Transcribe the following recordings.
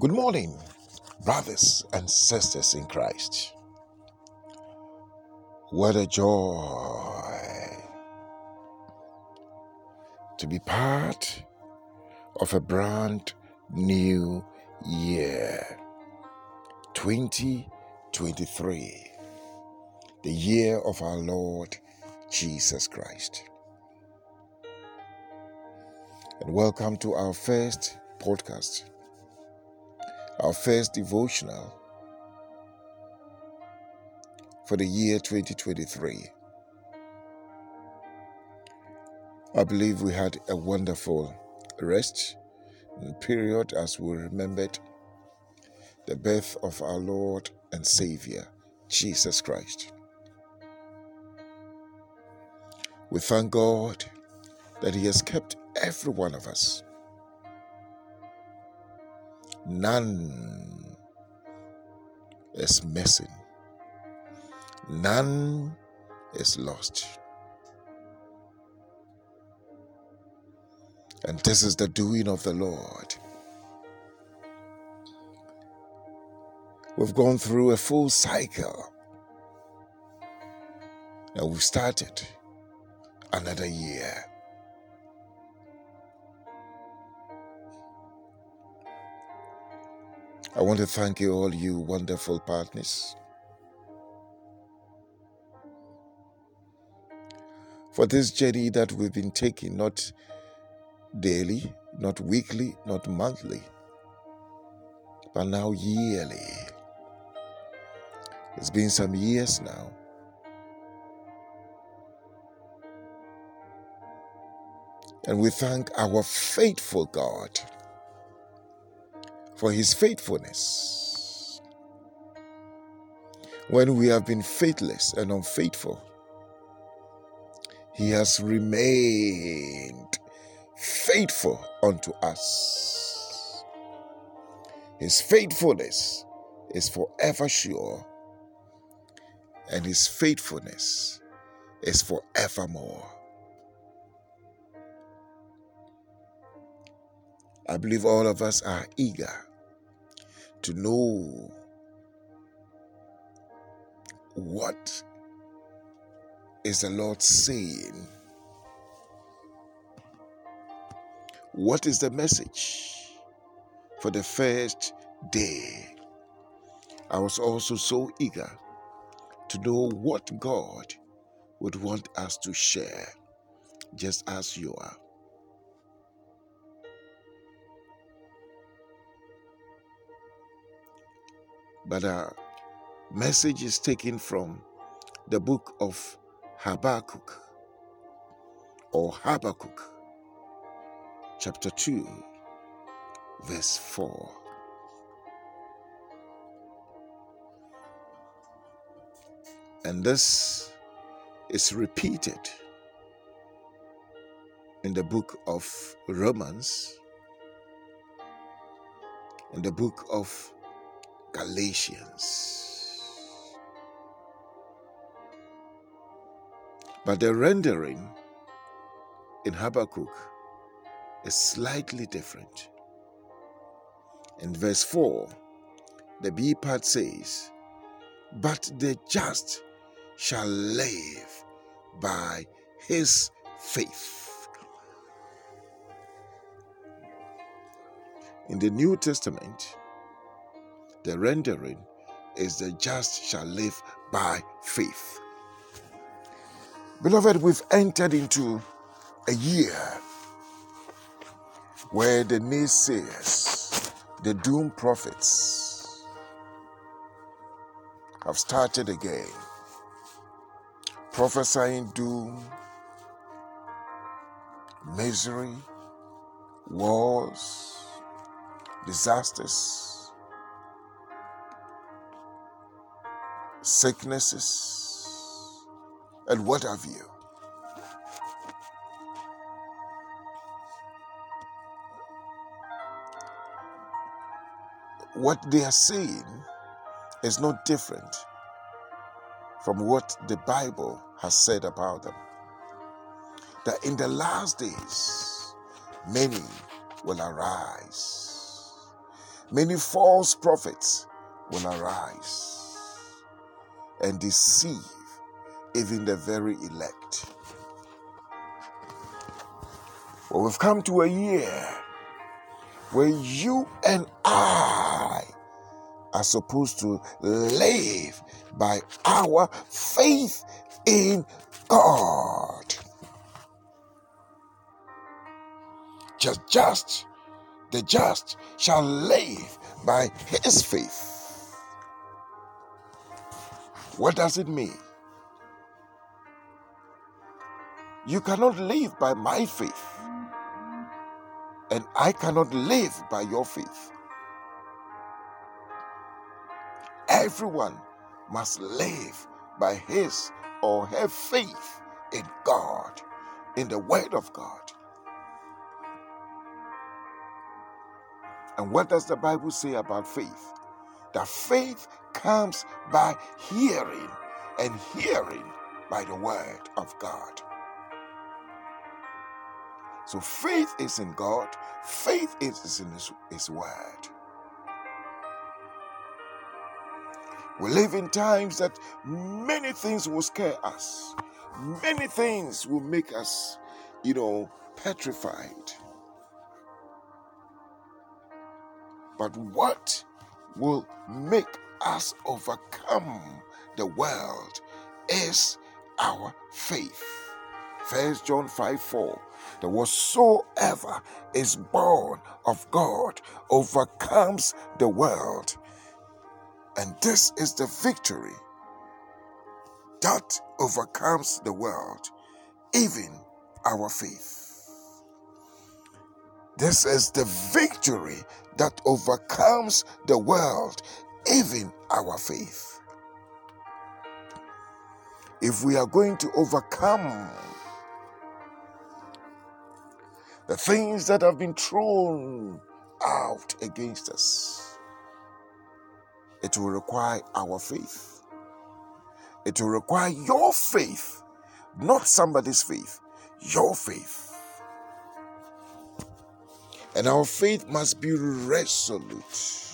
Good morning, brothers and sisters in Christ. What a joy to be part of a brand new year 2023, the year of our Lord Jesus Christ. And welcome to our first podcast our first devotional for the year 2023. I believe we had a wonderful rest period as we remembered the birth of our Lord and Savior, Jesus Christ. We thank God that He has kept every one of us None is missing. None is lost. And this is the doing of the Lord. We've gone through a full cycle. And we've started another year. I want to thank you, all you wonderful partners, for this journey that we've been taking, not daily, not weekly, not monthly, but now yearly. It's been some years now. And we thank our faithful God for his faithfulness. When we have been faithless and unfaithful, he has remained faithful unto us. His faithfulness is forever sure, and his faithfulness is forevermore. I believe all of us are eager to know what is the Lord saying? What is the message for the first day? I was also so eager to know what God would want us to share, just as you are. But our message is taken from the book of Habakkuk or Habakkuk, chapter 2, verse 4. And this is repeated in the book of Romans, in the book of Galatians. But the rendering in Habakkuk is slightly different. In verse 4, the B part says, But the just shall live by his faith. In the New Testament, the rendering is the just shall live by faith. Beloved, we've entered into a year where the naysayers, the doom prophets, have started again, prophesying doom, misery, wars, disasters sicknesses, and what have you. What they are saying is not different from what the Bible has said about them. That in the last days, many will arise. Many false prophets will arise and deceive even the very elect. Well, we've come to a year where you and I are supposed to live by our faith in God. Just, just, the just shall live by his faith. What does it mean? You cannot live by my faith, and I cannot live by your faith. Everyone must live by his or her faith in God, in the Word of God. And what does the Bible say about faith? That faith comes by hearing, and hearing by the Word of God. So faith is in God, faith is in His, his Word. We live in times that many things will scare us. Many things will make us, you know, petrified. But what will make us overcome the world is our faith. First John 5 4. That whatsoever is born of God overcomes the world. And this is the victory that overcomes the world, even our faith. This is the victory that overcomes the world, even our faith. If we are going to overcome the things that have been thrown out against us, it will require our faith. It will require your faith, not somebody's faith, your faith. And our faith must be resolute,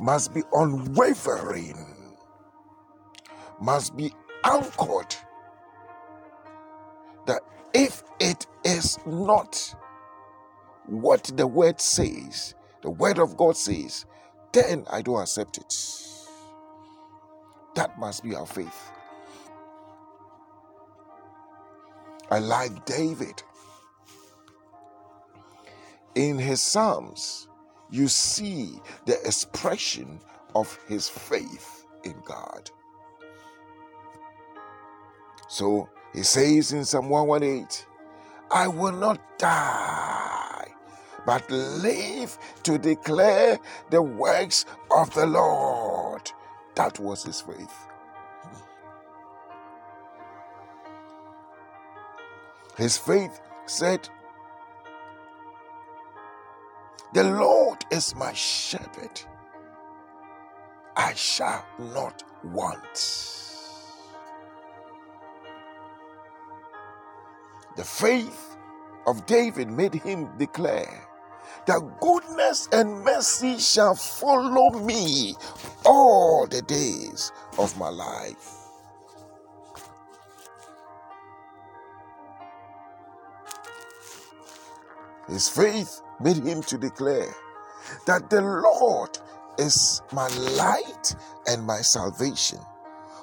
must be unwavering, must be anchored. That if it is not what the word says, the word of God says, then I don't accept it. That must be our faith. I like David. In his Psalms, you see the expression of his faith in God. So he says in Psalm 118, I will not die but live to declare the works of the Lord. That was his faith. His faith said, The Lord is my shepherd, I shall not want. The faith of David made him declare, that goodness and mercy shall follow me all the days of my life. His faith made him to declare that the Lord is my light and my salvation.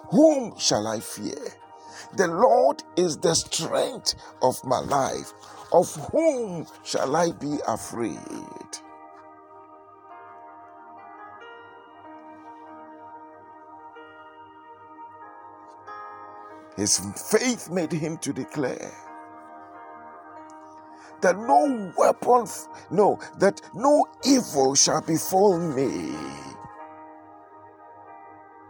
Whom shall I fear? The Lord is the strength of my life. Of whom shall I be afraid? His faith made him to declare that no weapon, no, that no evil shall befall me,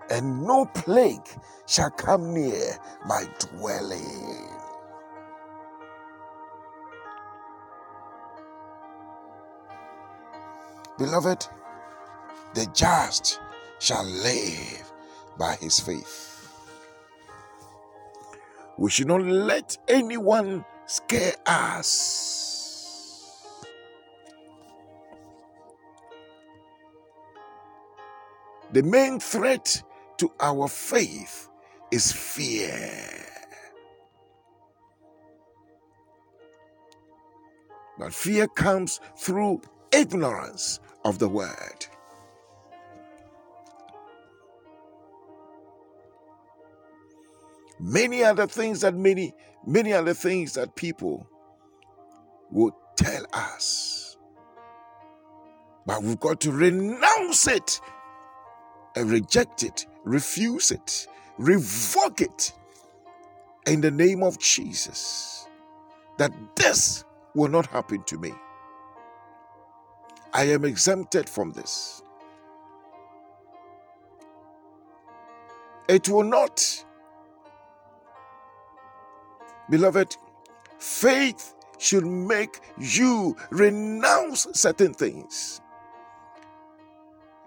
and no plague shall come near my dwelling. Beloved, the just shall live by his faith. We should not let anyone scare us. The main threat to our faith is fear. But fear comes through ignorance of the word. Many other things that many, many other things that people would tell us. But we've got to renounce it and reject it, refuse it, revoke it in the name of Jesus. That this will not happen to me. I am exempted from this. It will not. Beloved, faith should make you renounce certain things.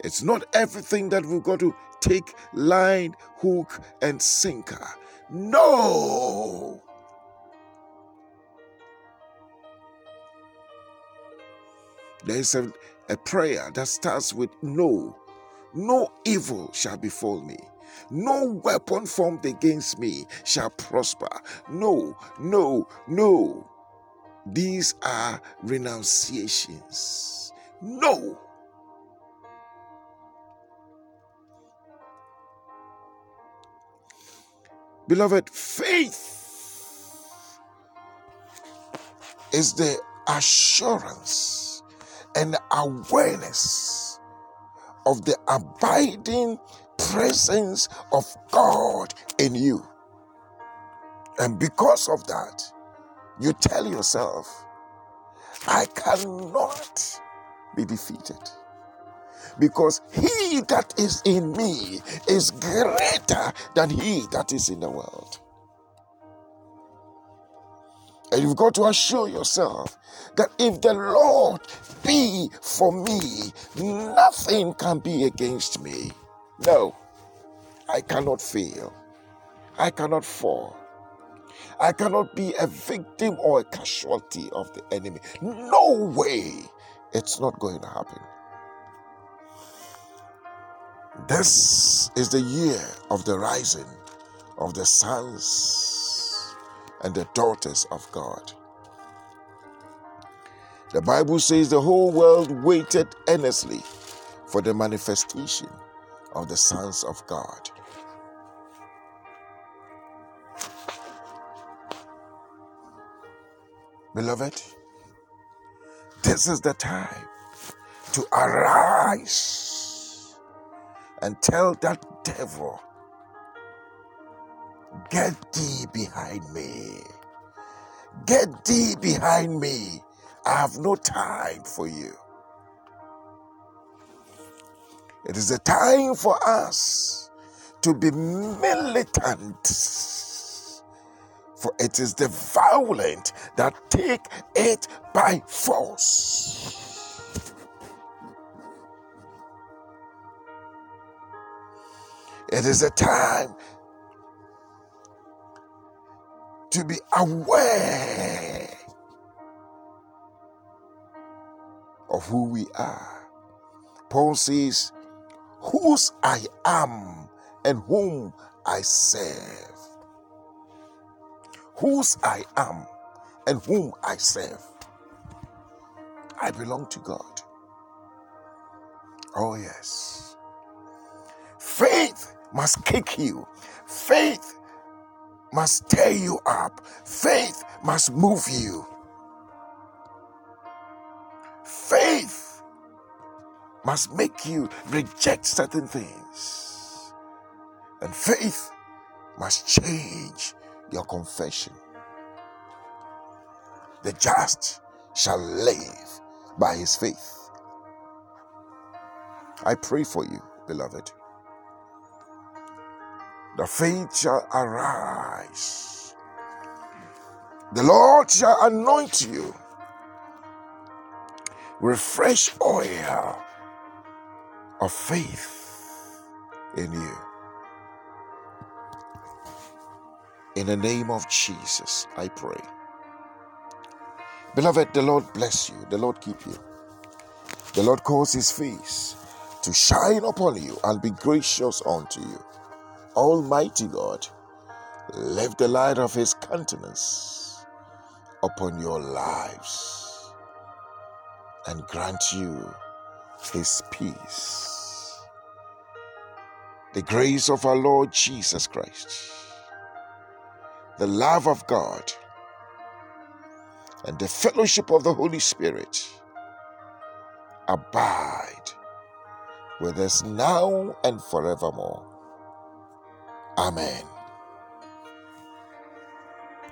It's not everything that we've got to take line, hook, and sinker. No! There's a, a prayer that starts with no. No evil shall befall me. No weapon formed against me shall prosper. No, no, no. These are renunciations. No. Beloved, faith is the assurance and awareness of the abiding presence of God in you. And because of that, you tell yourself, I cannot be defeated. Because he that is in me is greater than he that is in the world. And you've got to assure yourself that if the Lord be for me, nothing can be against me. No, I cannot fail. I cannot fall. I cannot be a victim or a casualty of the enemy. No way. It's not going to happen. This is the year of the rising of the sons and the daughters of God. The Bible says the whole world waited earnestly for the manifestation of the sons of God. Beloved, this is the time to arise and tell that devil, Get thee behind me. Get thee behind me. I have no time for you. It is a time for us to be militant. For it is the violent that take it by force. It is a time to be aware of who we are. Paul says, whose I am and whom I serve. Whose I am and whom I serve. I belong to God. Oh, yes. Faith must kick you. Faith must tear you up. Faith must move you. Must make you reject certain things. And faith must change your confession. The just shall live by his faith. I pray for you, beloved. The faith shall arise. The Lord shall anoint you with fresh oil of faith in you. In the name of Jesus, I pray. Beloved, the Lord bless you. The Lord keep you. The Lord cause his face to shine upon you and be gracious unto you. Almighty God, lift the light of his countenance upon your lives and grant you his peace. The grace of our Lord Jesus Christ, the love of God, and the fellowship of the Holy Spirit abide with us now and forevermore. Amen.